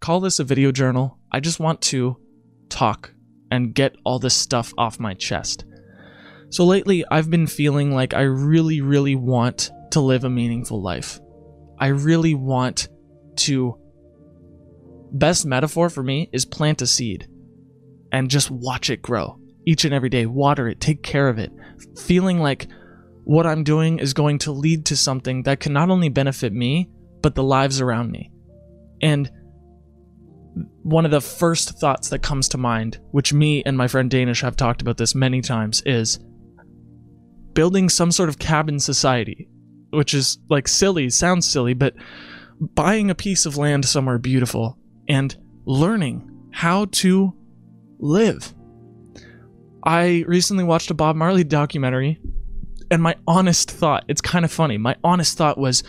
call this a video journal. I just want to talk and get all this stuff off my chest. So lately, I've been feeling like I really, really want to live a meaningful life. I really want to. Best metaphor for me is plant a seed and just watch it grow each and every day. Water it, take care of it. Feeling like what I'm doing is going to lead to something that can not only benefit me, but the lives around me. And one of the first thoughts that comes to mind, which me and my friend Danish have talked about this many times, is building some sort of cabin society, which is like silly, sounds silly, but buying a piece of land somewhere beautiful and learning how to live. I recently watched a Bob Marley documentary, and my honest thought, it's kind of funny, my honest thought was,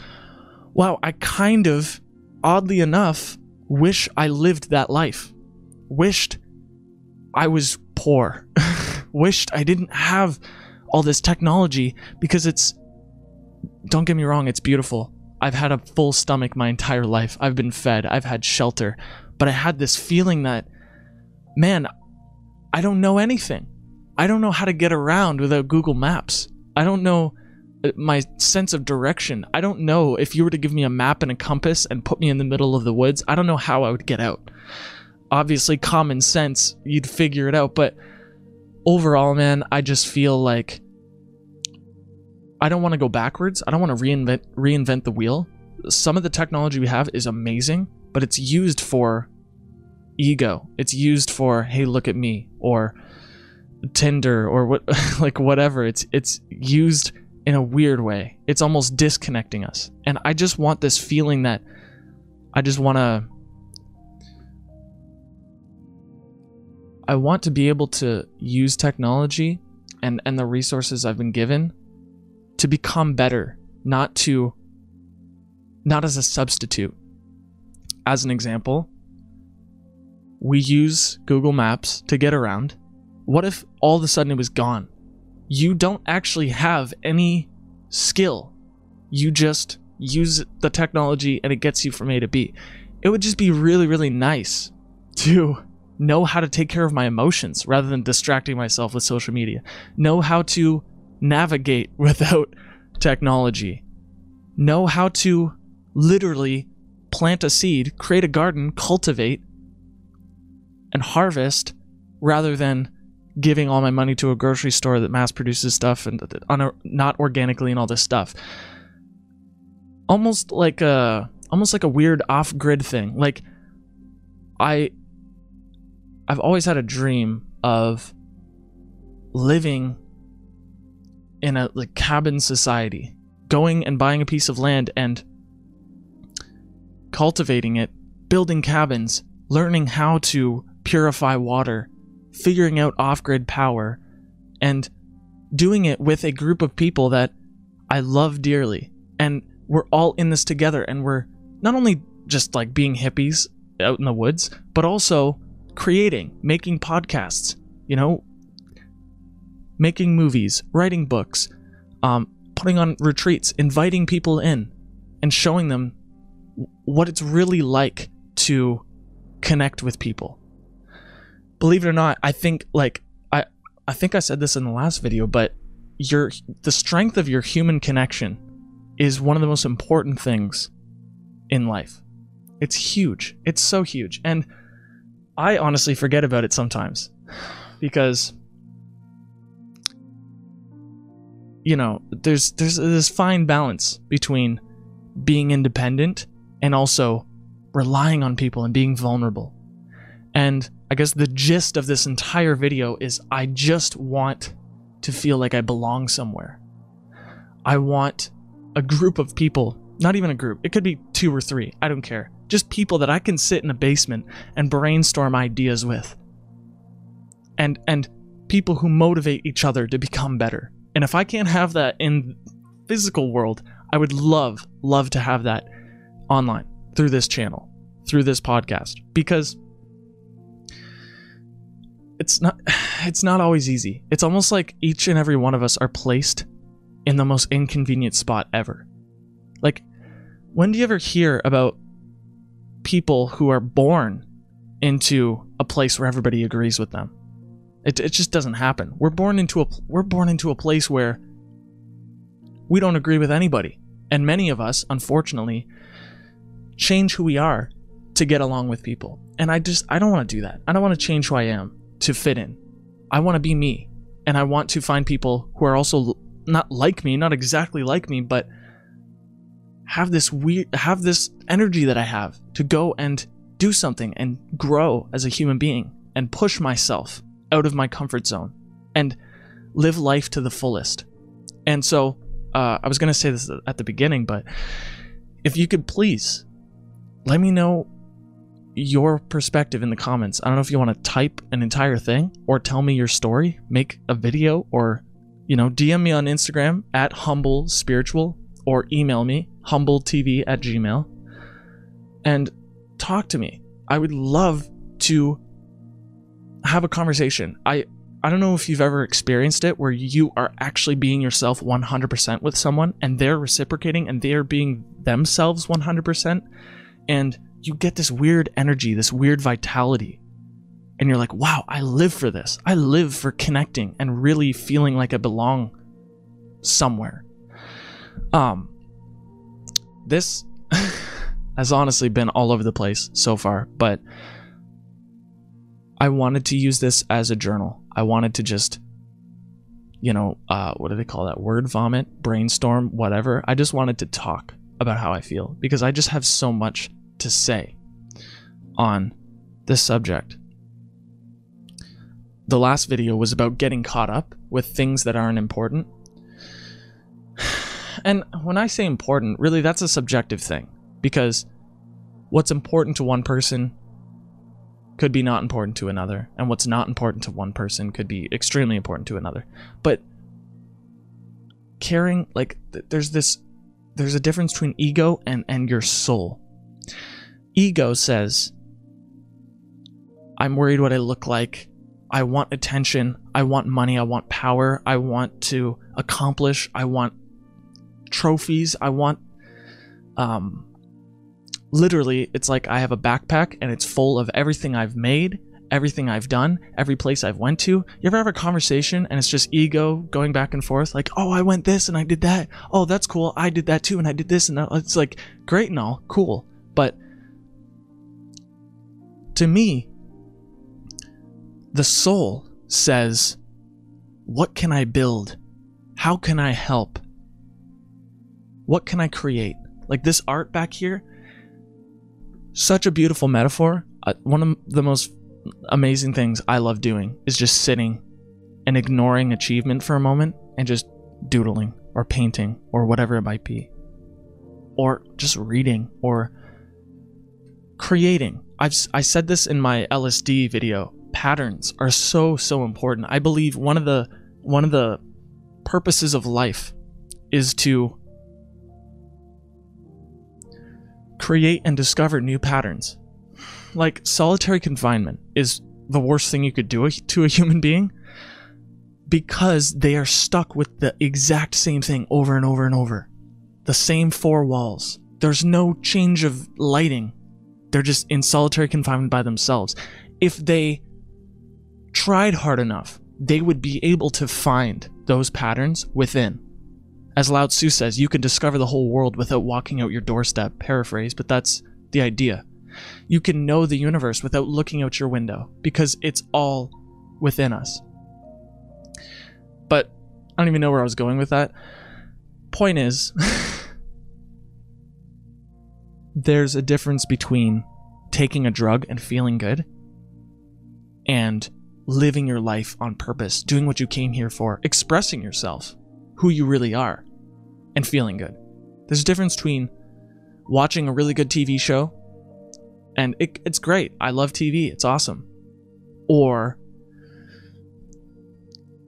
wow, I kind of, oddly enough, wish I lived that life. Wished I was poor. Wished I didn't have all this technology because it's don't get me wrong, it's beautiful. I've had a full stomach my entire life. I've been fed, I've had shelter, but I had this feeling that man, I don't know anything. I don't know how to get around without Google Maps. I don't know my sense of direction. I don't know if you were to give me a map and a compass and put me in the middle of the woods, I don't know how I would get out. Obviously, common sense, you'd figure it out, but overall, man, I just feel like I don't want to go backwards. I don't want to reinvent reinvent the wheel. Some of the technology we have is amazing, but it's used for ego. It's used for, hey, look at me, or Tinder, or what, like whatever. It's it's used in a weird way. It's almost disconnecting us. And I just want this feeling that I just want to I want to be able to use technology and and the resources I've been given to become better, not to not as a substitute. As an example, we use Google Maps to get around. What if all of a sudden it was gone? You don't actually have any skill. You just use the technology and it gets you from A to B. It would just be really, really nice to know how to take care of my emotions rather than distracting myself with social media. Know how to navigate without technology. Know how to literally plant a seed, create a garden, cultivate, and harvest rather than giving all my money to a grocery store that mass produces stuff and not organically and all this stuff. Almost like a almost like a weird off-grid thing. Like I I've always had a dream of living in a like cabin society, going and buying a piece of land and cultivating it, building cabins, learning how to purify water, figuring out off grid power and doing it with a group of people that I love dearly. And we're all in this together and we're not only just like being hippies out in the woods, but also creating, making podcasts, you know, making movies, writing books, um, putting on retreats, inviting people in, and showing them what it's really like to connect with people believe it or not, I think like I I think I said this in the last video, but your the strength of your human connection is one of the most important things in life. It's huge. It's so huge. And I honestly forget about it sometimes because you know, there's there's this fine balance between being independent and also relying on people and being vulnerable. And I guess the gist of this entire video is I just want to feel like I belong somewhere. I want a group of people, not even a group, it could be two or three, I don't care. Just people that I can sit in a basement and brainstorm ideas with. And and people who motivate each other to become better. And if I can't have that in physical world, I would love love to have that online through this channel, through this podcast because it's not it's not always easy. It's almost like each and every one of us are placed in the most inconvenient spot ever. Like when do you ever hear about people who are born into a place where everybody agrees with them. It, it just doesn't happen. We're born into a we're born into a place where we don't agree with anybody. And many of us, unfortunately, change who we are to get along with people. And I just I don't want to do that. I don't want to change who I am to fit in. I want to be me. And I want to find people who are also not like me, not exactly like me, but have this weird have this energy that I have to go and do something and grow as a human being and push myself out of my comfort zone and live life to the fullest. And so, uh, I was going to say this at the beginning, but if you could please let me know your perspective in the comments. I don't know if you want to type an entire thing or tell me your story, make a video, or, you know, DM me on Instagram at humble spiritual or email me humbletv at gmail and talk to me. I would love to have a conversation. I I don't know if you've ever experienced it where you are actually being yourself 100% with someone and they're reciprocating and they're being themselves 100% and you get this weird energy, this weird vitality. And you're like, "Wow, I live for this. I live for connecting and really feeling like I belong somewhere." Um this has honestly been all over the place so far, but I wanted to use this as a journal. I wanted to just, you know, uh, what do they call that? Word vomit, brainstorm, whatever. I just wanted to talk about how I feel because I just have so much to say on this subject. The last video was about getting caught up with things that aren't important. And when I say important, really that's a subjective thing because what's important to one person could be not important to another, and what's not important to one person could be extremely important to another. But caring, like, th- there's this, there's a difference between ego and and your soul. Ego says, "I'm worried what I look like. I want attention. I want money. I want power. I want to accomplish. I want trophies. I want, um." literally it's like i have a backpack and it's full of everything i've made everything i've done every place i've went to you ever have a conversation and it's just ego going back and forth like oh i went this and i did that oh that's cool i did that too and i did this and that. it's like great and all cool but to me the soul says what can i build how can i help what can i create like this art back here such a beautiful metaphor. Uh, one of the most amazing things I love doing is just sitting and ignoring achievement for a moment and just doodling or painting or whatever it might be. Or just reading or creating. I've I said this in my LSD video. Patterns are so so important. I believe one of the one of the purposes of life is to create and discover new patterns. Like, solitary confinement is the worst thing you could do to a human being because they are stuck with the exact same thing over and over and over. The same four walls. There's no change of lighting. They're just in solitary confinement by themselves. If they tried hard enough, they would be able to find those patterns within. As Lao Tzu says, you can discover the whole world without walking out your doorstep. Paraphrase, but that's the idea. You can know the universe without looking out your window because it's all within us. But I don't even know where I was going with that. Point is, there's a difference between taking a drug and feeling good and living your life on purpose, doing what you came here for, expressing yourself who you really are and feeling good. There's a difference between watching a really good TV show and it, it's great. I love TV. It's awesome. Or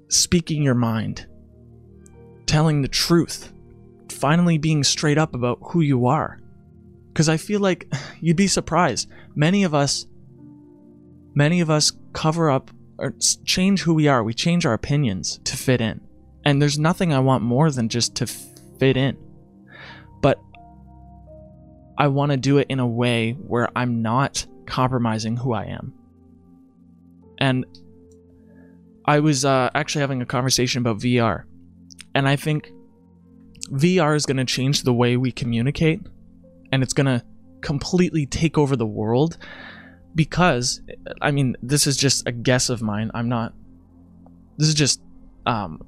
speaking your mind, telling the truth, finally being straight up about who you are. Because I feel like you'd be surprised. Many of us, many of us cover up or change who we are. We change our opinions to fit in. And there's nothing I want more than just to fit in. But I want to do it in a way where I'm not compromising who I am. And I was uh, actually having a conversation about VR, and I think VR is going to change the way we communicate, and it's going to completely take over the world because I mean, this is just a guess of mine. I'm not this is just um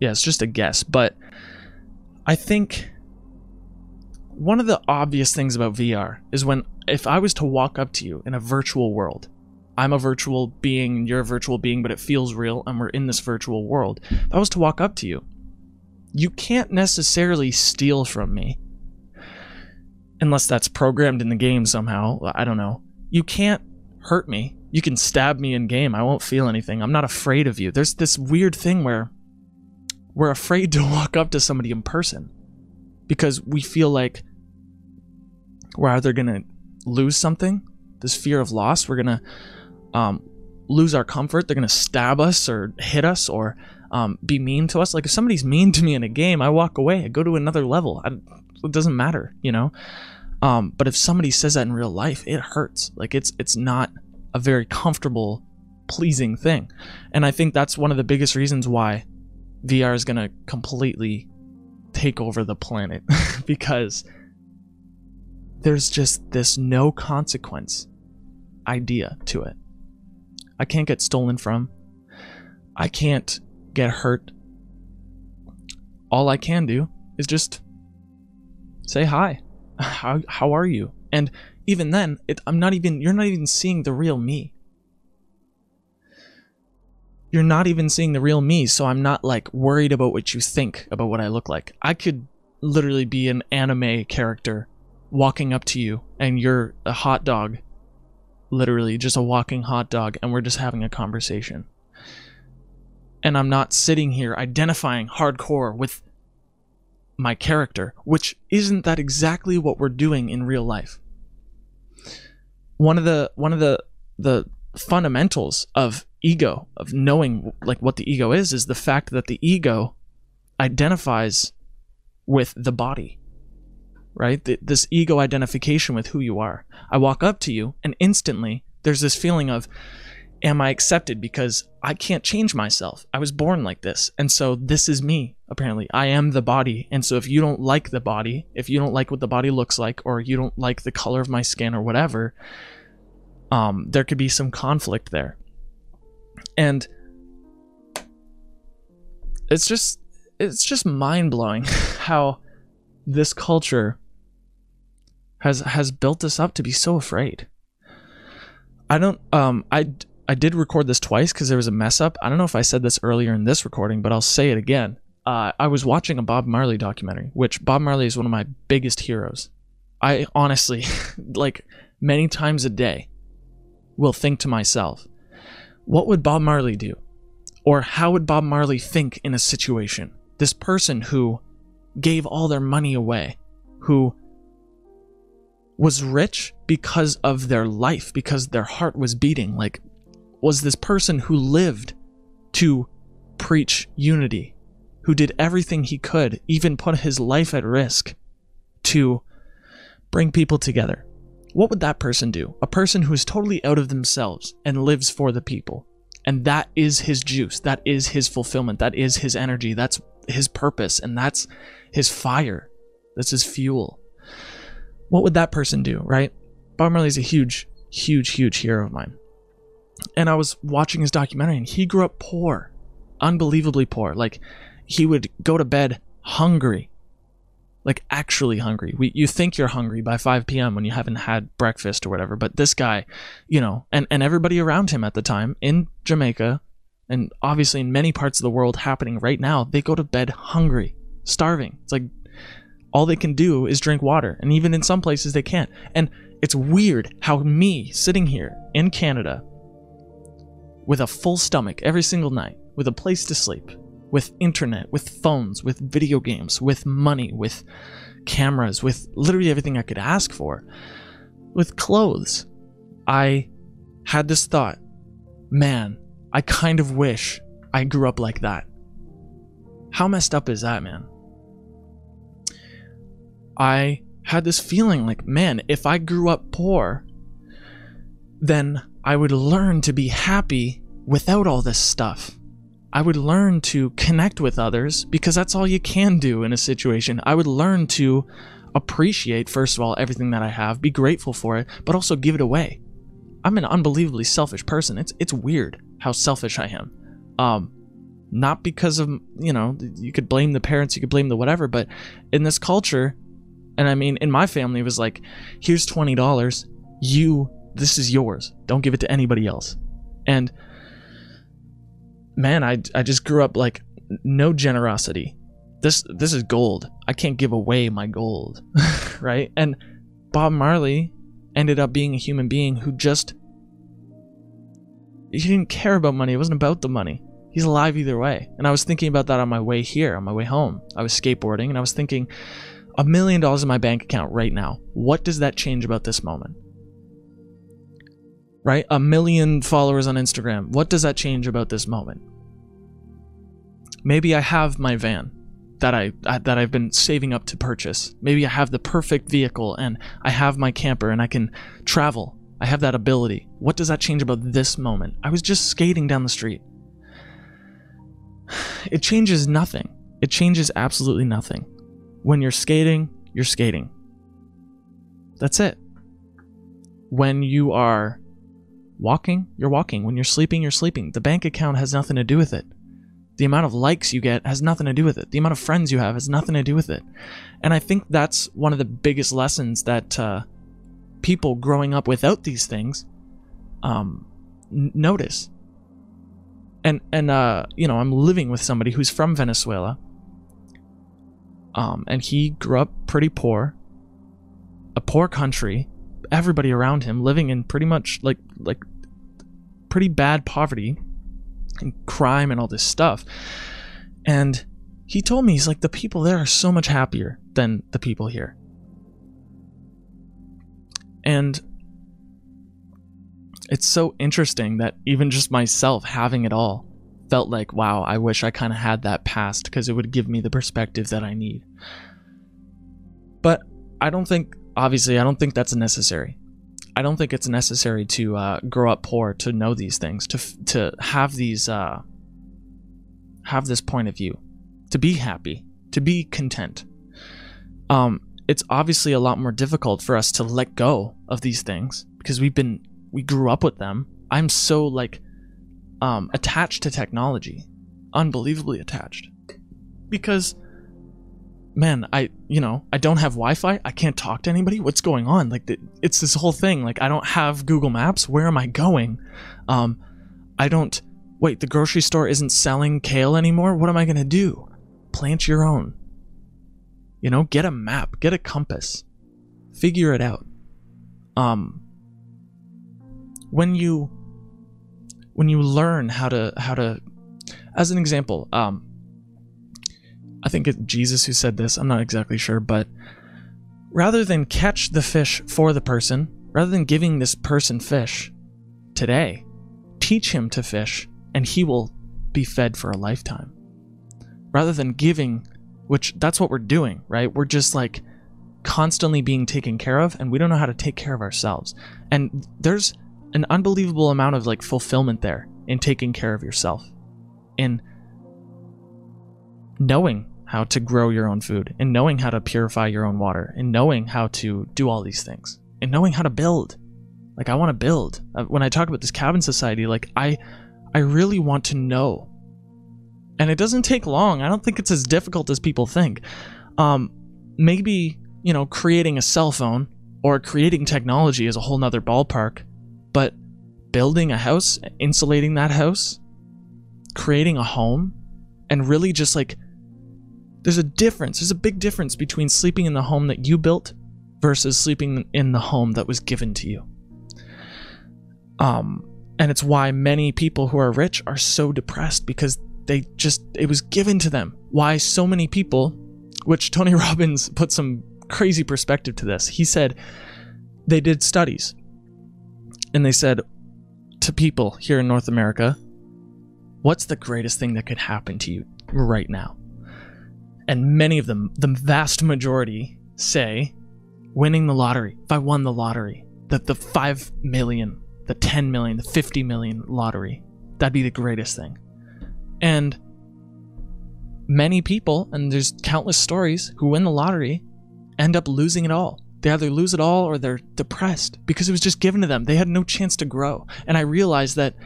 yeah, it's just a guess, but I think one of the obvious things about VR is when if I was to walk up to you in a virtual world, I'm a virtual being, you're a virtual being, but it feels real and we're in this virtual world. If I was to walk up to you, you can't necessarily steal from me. Unless that's programmed in the game somehow. I don't know. You can't hurt me. You can stab me in game. I won't feel anything. I'm not afraid of you. There's this weird thing where we're afraid to walk up to somebody in person because we feel like we're either going to lose something, this fear of loss, we're going to um, lose our comfort, they're going to stab us or hit us or um, be mean to us. Like if somebody's mean to me in a game, I walk away, I go to another level. I, it doesn't matter, you know? Um, but if somebody says that in real life, it hurts. Like it's it's not a very comfortable, pleasing thing. And I think that's one of the biggest reasons why VR is gonna completely take over the planet because there's just this no consequence idea to it. I can't get stolen from. I can't get hurt. All I can do is just say hi how how are you? And even then, it, I'm not even you're not even seeing the real me. You're not even seeing the real me, so I'm not like worried about what you think about what I look like. I could literally be an anime character walking up to you and you're a hot dog. Literally just a walking hot dog and we're just having a conversation. And I'm not sitting here identifying hardcore with my character, which isn't that exactly what we're doing in real life. One of the one of the the fundamentals of ego, of knowing like what the ego is, is the fact that the ego identifies with the body. Right? this ego identification with who you are. I walk up to you and instantly there's this feeling of am I accepted because I can't change myself. I was born like this. And so this is me, apparently. I am the body. And so if you don't like the body, if you don't like what the body looks like, or you don't like the color of my skin or whatever, um, there could be some conflict there. And it's just it's just mind blowing how this culture has has built us up to be so afraid. I don't um I I did record this twice because there was a mess up. I don't know if I said this earlier in this recording, but I'll say it again. Uh, I was watching a Bob Marley documentary, which Bob Marley is one of my biggest heroes. I honestly, like many times a day, will think to myself, what would Bob Marley do? Or how would Bob Marley think in a situation? This person who gave all their money away, who was rich because of their life, because their heart was beating. Like was this person who lived to preach unity, who did everything he could, even put his life at risk to bring people together. What would that person do? A person who is totally out of themselves and lives for the people. And that is his juice. That is his fulfillment. That is his energy. That's his purpose. And that's his fire. That's his fuel. What would that person do, right? Bob Marley is a huge, huge, huge hero of mine and I was watching his documentary, and he grew up poor, unbelievably poor. Like he would go to bed hungry, like actually hungry. We, you think you're hungry by 5 p.m. when you haven't had breakfast or whatever, but this guy, you know, and and everybody around him at the time in Jamaica, and obviously in many parts of the world happening right now, they go to bed hungry, starving. It's like all they can do is drink water, and even in some places they can't. And it's weird how me sitting here in Canada with a full stomach every single night, with a place to sleep, with internet, with phones, with video games, with money, with cameras, with literally everything I could ask for, with clothes. I had this thought man, I kind of wish I grew up like that. How messed up is that, man? I had this feeling like, man, if I grew up poor, then I would learn to be happy without all this stuff. I would learn to connect with others because that's all you can do in a situation. I would learn to appreciate, first of all, everything that I have, be grateful for it, but also give it away. I'm an unbelievably selfish person. It's it's weird how selfish I am. Um, not because of you know you could blame the parents, you could blame the whatever, but in this culture, and I mean in my family, it was like, here's twenty dollars, you this is yours. Don't give it to anybody else. And man, I I just grew up like no generosity. This this is gold. I can't give away my gold, right? And Bob Marley ended up being a human being who just he didn't care about money. It wasn't about the money. He's alive either way. And I was thinking about that on my way here, on my way home. I was skateboarding and I was thinking a million dollars in my bank account right now. What does that change about this moment? Right? A million followers on Instagram. What does that change about this moment? Maybe I have my van that I that I've been saving up to purchase. Maybe I have the perfect vehicle and I have my camper and I can travel. I have that ability. What does that change about this moment? I was just skating down the street. It changes nothing. It changes absolutely nothing. When you're skating, you're skating. That's it. When you are walking, you're walking. When you're sleeping, you're sleeping. The bank account has nothing to do with it. The amount of likes you get has nothing to do with it. The amount of friends you have has nothing to do with it. And I think that's one of the biggest lessons that uh, people growing up without these things um, n- notice. And and uh, you know, I'm living with somebody who's from Venezuela. Um, and he grew up pretty poor, a poor country. Everybody around him living in pretty much like like pretty bad poverty and crime and all this stuff. And he told me, he's like, the people there are so much happier than the people here. And it's so interesting that even just myself having it all felt like, wow, I wish I kind of had that past because it would give me the perspective that I need. But I don't think, obviously, I don't think that's necessary. I don't think it's necessary to uh, grow up poor to know these things, to to have these uh, have this point of view, to be happy, to be content. Um, it's obviously a lot more difficult for us to let go of these things because we've been we grew up with them. I'm so like um, attached to technology, unbelievably attached, because man, I, you know, I don't have Wi Fi. I can't talk to anybody. What's going on? Like, it's this whole thing. Like, I don't have Google Maps. Where am I going? Um, I don't, wait, the grocery store isn't selling kale anymore. What am I to do? Plant your own. You know, get a map, get a compass, figure it out. Um, when you, when you learn how to, how to, as an example, um, I think it's Jesus who said this, I'm not exactly sure, but rather than catch the fish for the person, rather than giving this person fish today, teach him to fish and he will be fed for a lifetime. Rather than giving, which that's what we're doing, right? We're just like constantly being taken care of and we don't know how to take care of ourselves. And there's an unbelievable amount of like fulfillment there in taking care of yourself. In knowing how to grow your own food and knowing how to purify your own water and knowing how to do all these things and knowing how to build. Like i want to build. Uh, when i talk about this cabin society like i i really want to know. And it doesn't take long. I don't think it's as difficult as people think. Um maybe you know creating a cell phone or creating technology is a whole nother ballpark but building a house insulating that house creating a home and really just like there's a difference. There's a big difference between sleeping in the home that you built versus sleeping in the home that was given to you. Um, and it's why many people who are rich are so depressed because they just it was given to them. Why so many people, which Tony Robbins put some crazy perspective to this. He said they did studies and they said to people here in North America, what's the greatest thing that could happen to you right now? And many of them, the vast majority, say winning the lottery, if I won the lottery, the, the 5 million, the 10 million, the 50 million lottery, that'd be the greatest thing. And many people, and there's countless stories, who win the lottery end up losing it all. They either lose it all or they're depressed because it was just given to them. They had no chance to grow. And I realized that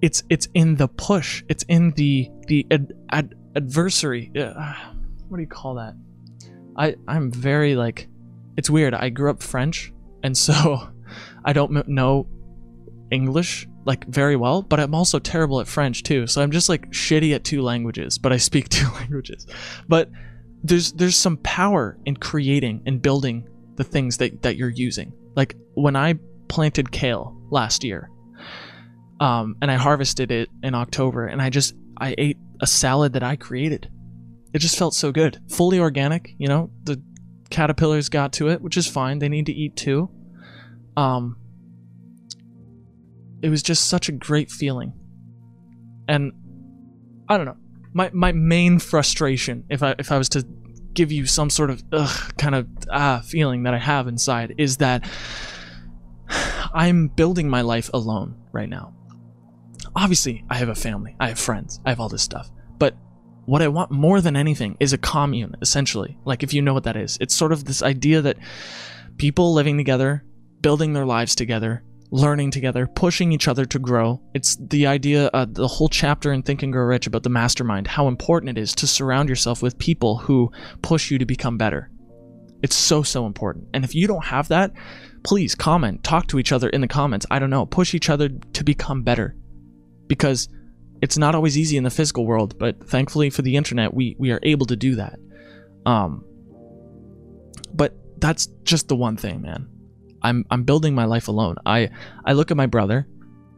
it's it's in the push. It's in the the ad, ad, adversary. Uh, what do you call that? I I'm very like it's weird. I grew up French and so I don't know English like very well, but I'm also terrible at French too. So I'm just like shitty at two languages, but I speak two languages. But there's there's some power in creating and building the things that that you're using. Like when I planted kale last year, um, and I harvested it in October, and I just I ate a salad that I created. It just felt so good, fully organic. You know, the caterpillars got to it, which is fine. They need to eat too. Um, it was just such a great feeling, and I don't know my my main frustration, if I if I was to give you some sort of ugh, kind of ah feeling that I have inside, is that I'm building my life alone right now. Obviously, I have a family, I have friends, I have all this stuff, but what I want more than anything is a commune, essentially. Like, if you know what that is, it's sort of this idea that people living together, building their lives together, learning together, pushing each other to grow. It's the idea, uh, the whole chapter in Think and Grow Rich about the mastermind, how important it is to surround yourself with people who push you to become better. It's so, so important. And if you don't have that, please comment, talk to each other in the comments. I don't know, push each other to become better. Because it's not always easy in the physical world, but thankfully for the internet, we, we are able to do that. Um, but that's just the one thing, man. I'm I'm building my life alone. I I look at my brother,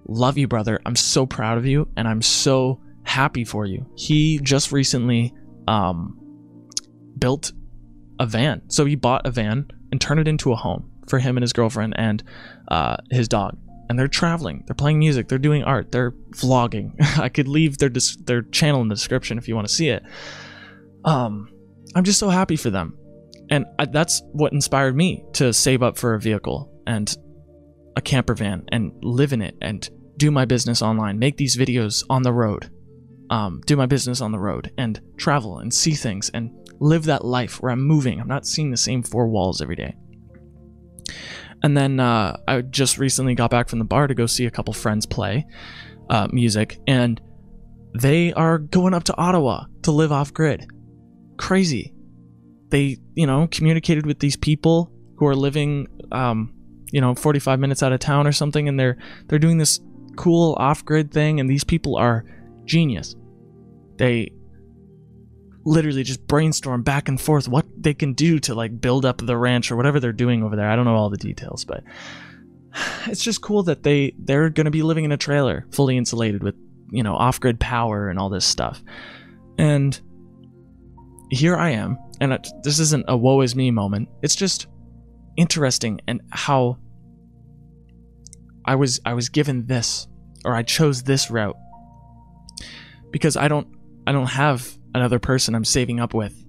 love you brother. I'm so proud of you and I'm so happy for you. He just recently um built a van. So he bought a van and turned it into a home for him and his girlfriend and uh, his dog. And they're traveling. They're playing music. They're doing art. They're vlogging. I could leave their their channel in the description if you want to see it. Um, I'm just so happy for them and I, that's what inspired me to save up for a vehicle and a camper van and live in it and do my business online, make these videos on the road, um, do my business on the road and travel and see things and live that life where I'm moving. I'm not seeing the same four walls every day. And then uh, I just recently got back from the bar to go see a couple friends play uh, music, and they are going up to Ottawa to live off grid. Crazy they you know communicated with these people who are living um, you know 45 minutes out of town or something and they're they're doing this cool off-grid thing and these people are genius they literally just brainstorm back and forth what they can do to like build up the ranch or whatever they're doing over there. I don't know all the details but it's just cool that they they're going to be living in a trailer fully insulated with you know off-grid power and all this stuff. And here i am and it, this isn't a woe is me moment. It's just interesting and how I was I was given this or I chose this route. Because I don't I don't have another person I'm saving up with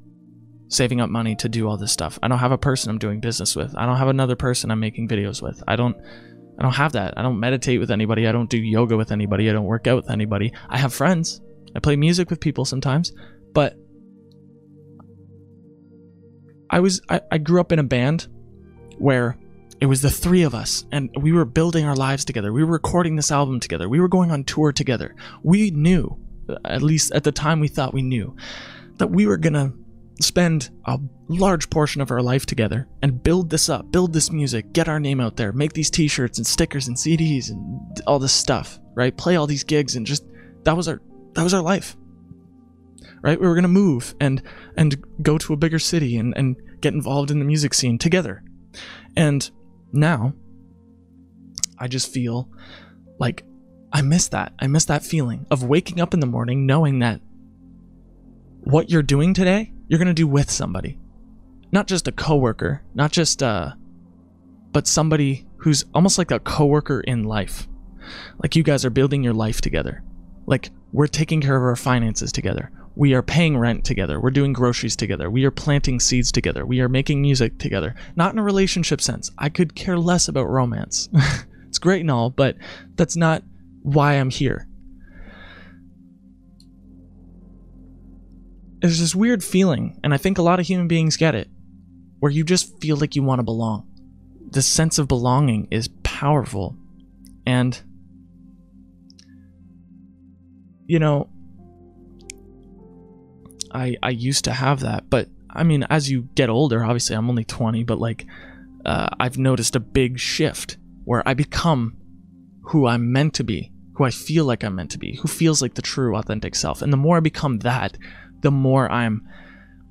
saving up money to do all this stuff. I don't have a person I'm doing business with. I don't have another person I'm making videos with. I don't I don't have that. I don't meditate with anybody. I don't do yoga with anybody. I don't work out with anybody. I have friends. I play music with people sometimes, but I was I, I grew up in a band where it was the three of us and we were building our lives together. We were recording this album together. We were going on tour together. We knew, at least at the time we thought we knew, that we were to spend a large portion of our life together and build this up, build this music, get our name out there, make these t-shirts and stickers and CDs and all this stuff, right? Play all these gigs and just that was our that was our life right? We were gonna move and and go to a bigger city and, and get involved in the music scene together. And now I just feel like I miss that. I miss that feeling of waking up in the morning knowing that what you're doing today, you're gonna do with somebody. Not just a coworker, not just uh but somebody who's almost like a coworker in life. Like you guys are building your life together. Like we're taking care of our finances together We are paying rent together. We're doing groceries together. We are planting seeds together. We are making music together. Not in a relationship sense. I could care less about romance. it's great and all, but that's not why I'm here. There's this weird feeling, and I think a lot of human beings get it, where you just feel like you want to belong. The sense of belonging is powerful. And, you know, I I used to have that, but I mean, as you get older, obviously I'm only 20, but like uh, I've noticed a big shift where I become who I'm meant to be, who I feel like I'm meant to be, who feels like the true authentic self. And the more I become that, the more I'm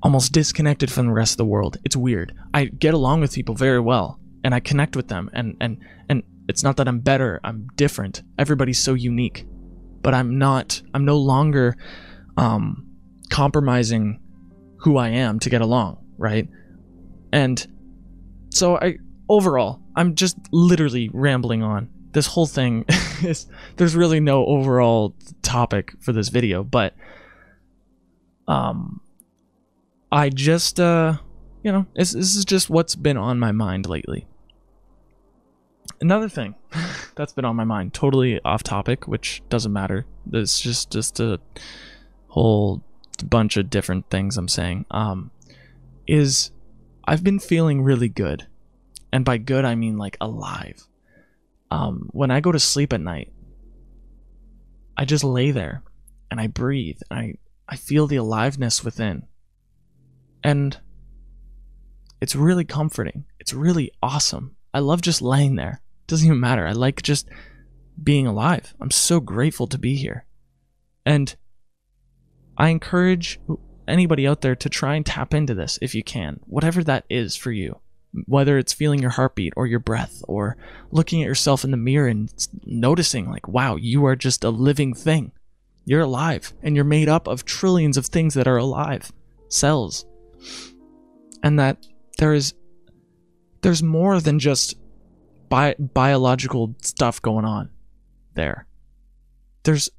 almost disconnected from the rest of the world. It's weird. I get along with people very well and I connect with them and and and it's not that I'm better, I'm different. Everybody's so unique. But I'm not I'm no longer um compromising who I am to get along, right? And so I overall, I'm just literally rambling on. This whole thing is there's really no overall topic for this video, but um I just uh you know, this, is just what's been on my mind lately. Another thing that's been on my mind, totally off topic, which doesn't matter. It's just just a whole bunch of different things I'm saying. Um, is I've been feeling really good, and by good I mean like alive. Um, when I go to sleep at night, I just lay there and I breathe and I I feel the aliveness within, and it's really comforting. It's really awesome. I love just laying there. It doesn't even matter. I like just being alive. I'm so grateful to be here. And I encourage anybody out there to try and tap into this if you can, whatever that is for you. Whether it's feeling your heartbeat or your breath or looking at yourself in the mirror and noticing, like, wow, you are just a living thing. You're alive and you're made up of trillions of things that are alive, cells. And that there is there's more than just bi- biological stuff going on there. There's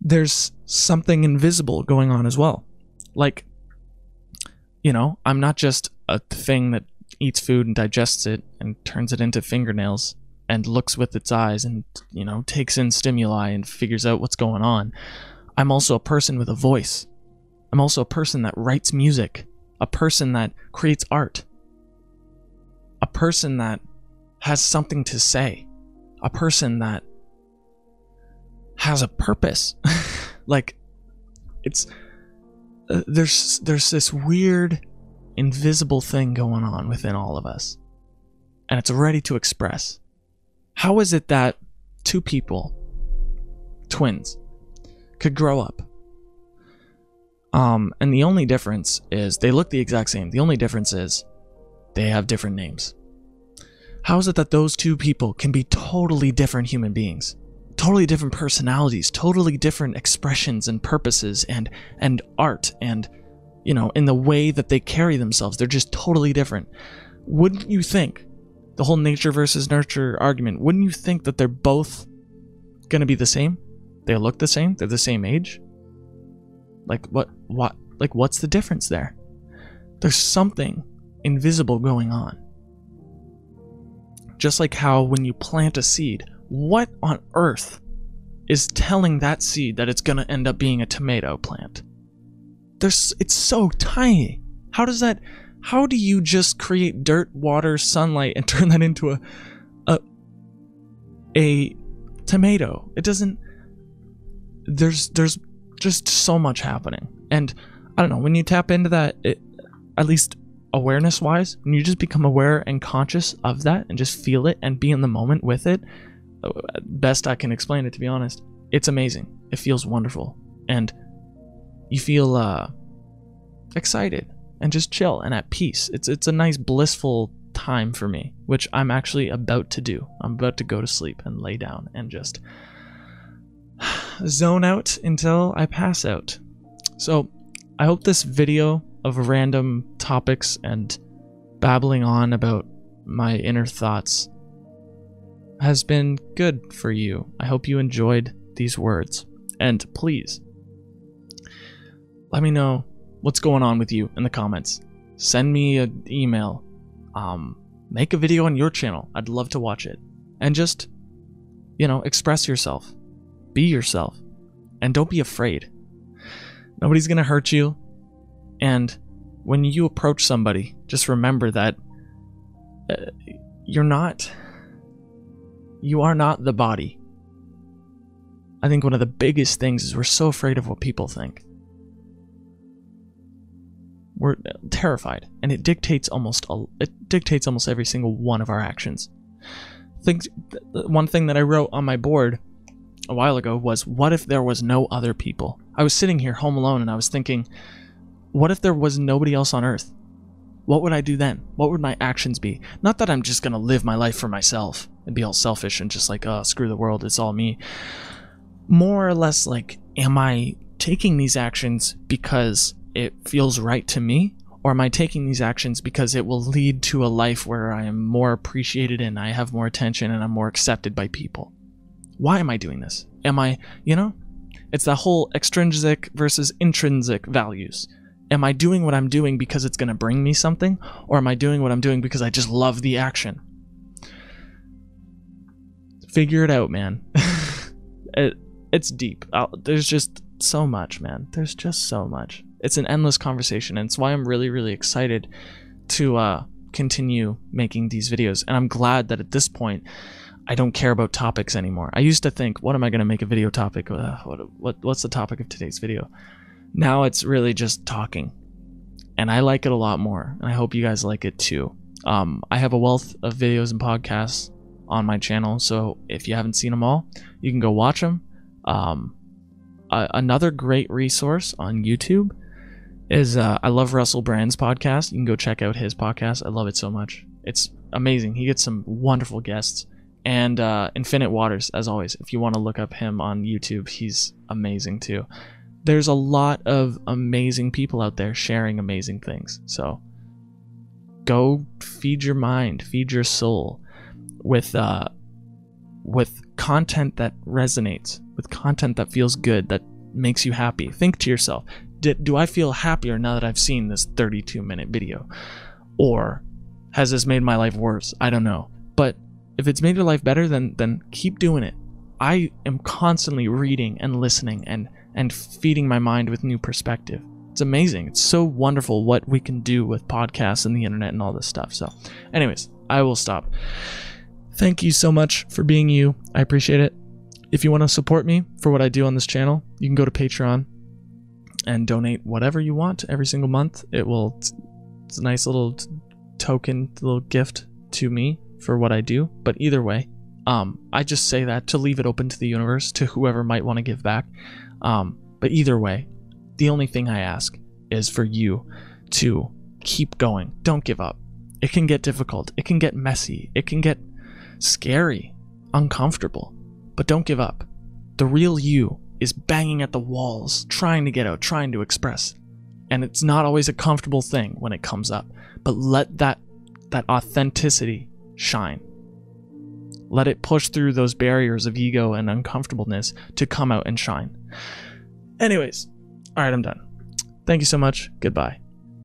there's something invisible going on as well. Like, you know, I'm not just a thing that eats food and digests it and turns it into fingernails and looks with its eyes and, you know, takes in stimuli and figures out what's going on. I'm also a person with a voice. I'm also a person that writes music, a person that creates art, a person that has something to say, a person that has a purpose. like it's uh, there's there's this weird invisible thing going on within all of us and it's ready to express. How is it that two people twins could grow up um and the only difference is they look the exact same. The only difference is they have different names. How is it that those two people can be totally different human beings? Totally different personalities, totally different expressions and purposes and and art and you know, in the way that they carry themselves. They're just totally different. Wouldn't you think the whole nature versus nurture argument, wouldn't you think that they're both going to be the same? They look the same, they're the same age? Like what what like what's the difference there? There's something invisible going on. Just like how when you plant a seed, what on earth is telling that seed that it's going to end up being a tomato plant? There's it's so tiny. How does that how do you just create dirt, water, sunlight and turn that into a a a tomato? It doesn't there's there's just so much happening. And I don't know, when you tap into that it, at least awareness wise, when you just become aware and conscious of that and just feel it and be in the moment with it, best I can explain it to be honest. It's amazing. It feels wonderful. And you feel uh excited and just chill and at peace. It's it's a nice blissful time for me, which I'm actually about to do. I'm about to go to sleep and lay down and just zone out until I pass out. So, I hope this video of random topics and babbling on about my inner thoughts has been good for you. I hope you enjoyed these words. And please, let me know what's going on with you in the comments. Send me an email. Um, make a video on your channel. I'd love to watch it. And just, you know, express yourself. Be yourself. And don't be afraid. Nobody's going to hurt you. And when you approach somebody, just remember that uh, you're not. You are not the body. I think one of the biggest things is we're so afraid of what people think. We're terrified, and it dictates almost it dictates almost every single one of our actions. Think one thing that I wrote on my board a while ago was what if there was no other people? I was sitting here home alone and I was thinking, what if there was nobody else on earth? What would I do then? What would my actions be? Not that I'm just gonna live my life for myself and be all selfish and just like, oh, screw the world, it's all me more or less like, am I taking these actions because it feels right to me? Or am I taking these actions because it will lead to a life where I am more appreciated and I have more attention and I'm more accepted by people? Why am I doing this? Am I, you know, it's that whole extrinsic versus intrinsic values. Am I doing what I'm doing because it's going to bring me something? Or am I doing what I'm doing because I just love the action? Figure it out, man. it, it's deep. I'll, there's just so much, man. There's just so much. It's an endless conversation, and it's why I'm really, really excited to uh, continue making these videos. And I'm glad that at this point, I don't care about topics anymore. I used to think, what am I going to make a video topic? Uh, what, what, what's the topic of today's video? Now it's really just talking, and I like it a lot more. And I hope you guys like it too. Um, I have a wealth of videos and podcasts on my channel, so if you haven't seen them all, you can go watch them. Um, another great resource on YouTube is uh, I love Russell Brand's podcast. You can go check out his podcast. I love it so much. It's amazing. He gets some wonderful guests. And uh, Infinite Waters, as always, if you want to look up him on YouTube, he's amazing too. There's a lot of amazing people out there sharing amazing things. So go feed your mind, feed your soul with uh, with content that resonates, with content that feels good, that makes you happy. Think to yourself, do I feel happier now that I've seen this 32 minute video? Or has this made my life worse? I don't know. But if it's made your life better, then then keep doing it. I am constantly reading and listening and and feeding my mind with new perspective. It's amazing. It's so wonderful what we can do with podcasts and the internet and all this stuff. So, anyways, I will stop. Thank you so much for being you. I appreciate it. If you want to support me for what I do on this channel, you can go to Patreon and donate whatever you want every single month. It will, it's a nice little token, little gift to me for what I do. But either way, um, I just say that to leave it open to the universe, to whoever might want to give back. Um, but either way, the only thing I ask is for you to keep going. Don't give up. It can get difficult. It can get messy. It can get scary, uncomfortable. But don't give up. The real you is banging at the walls, trying to get out, trying to express. And it's not always a comfortable thing when it comes up, but let that that authenticity shine. Let it push through those barriers of ego and uncomfortableness to come out and shine. Anyways, all right, I'm done. Thank you so much. Goodbye.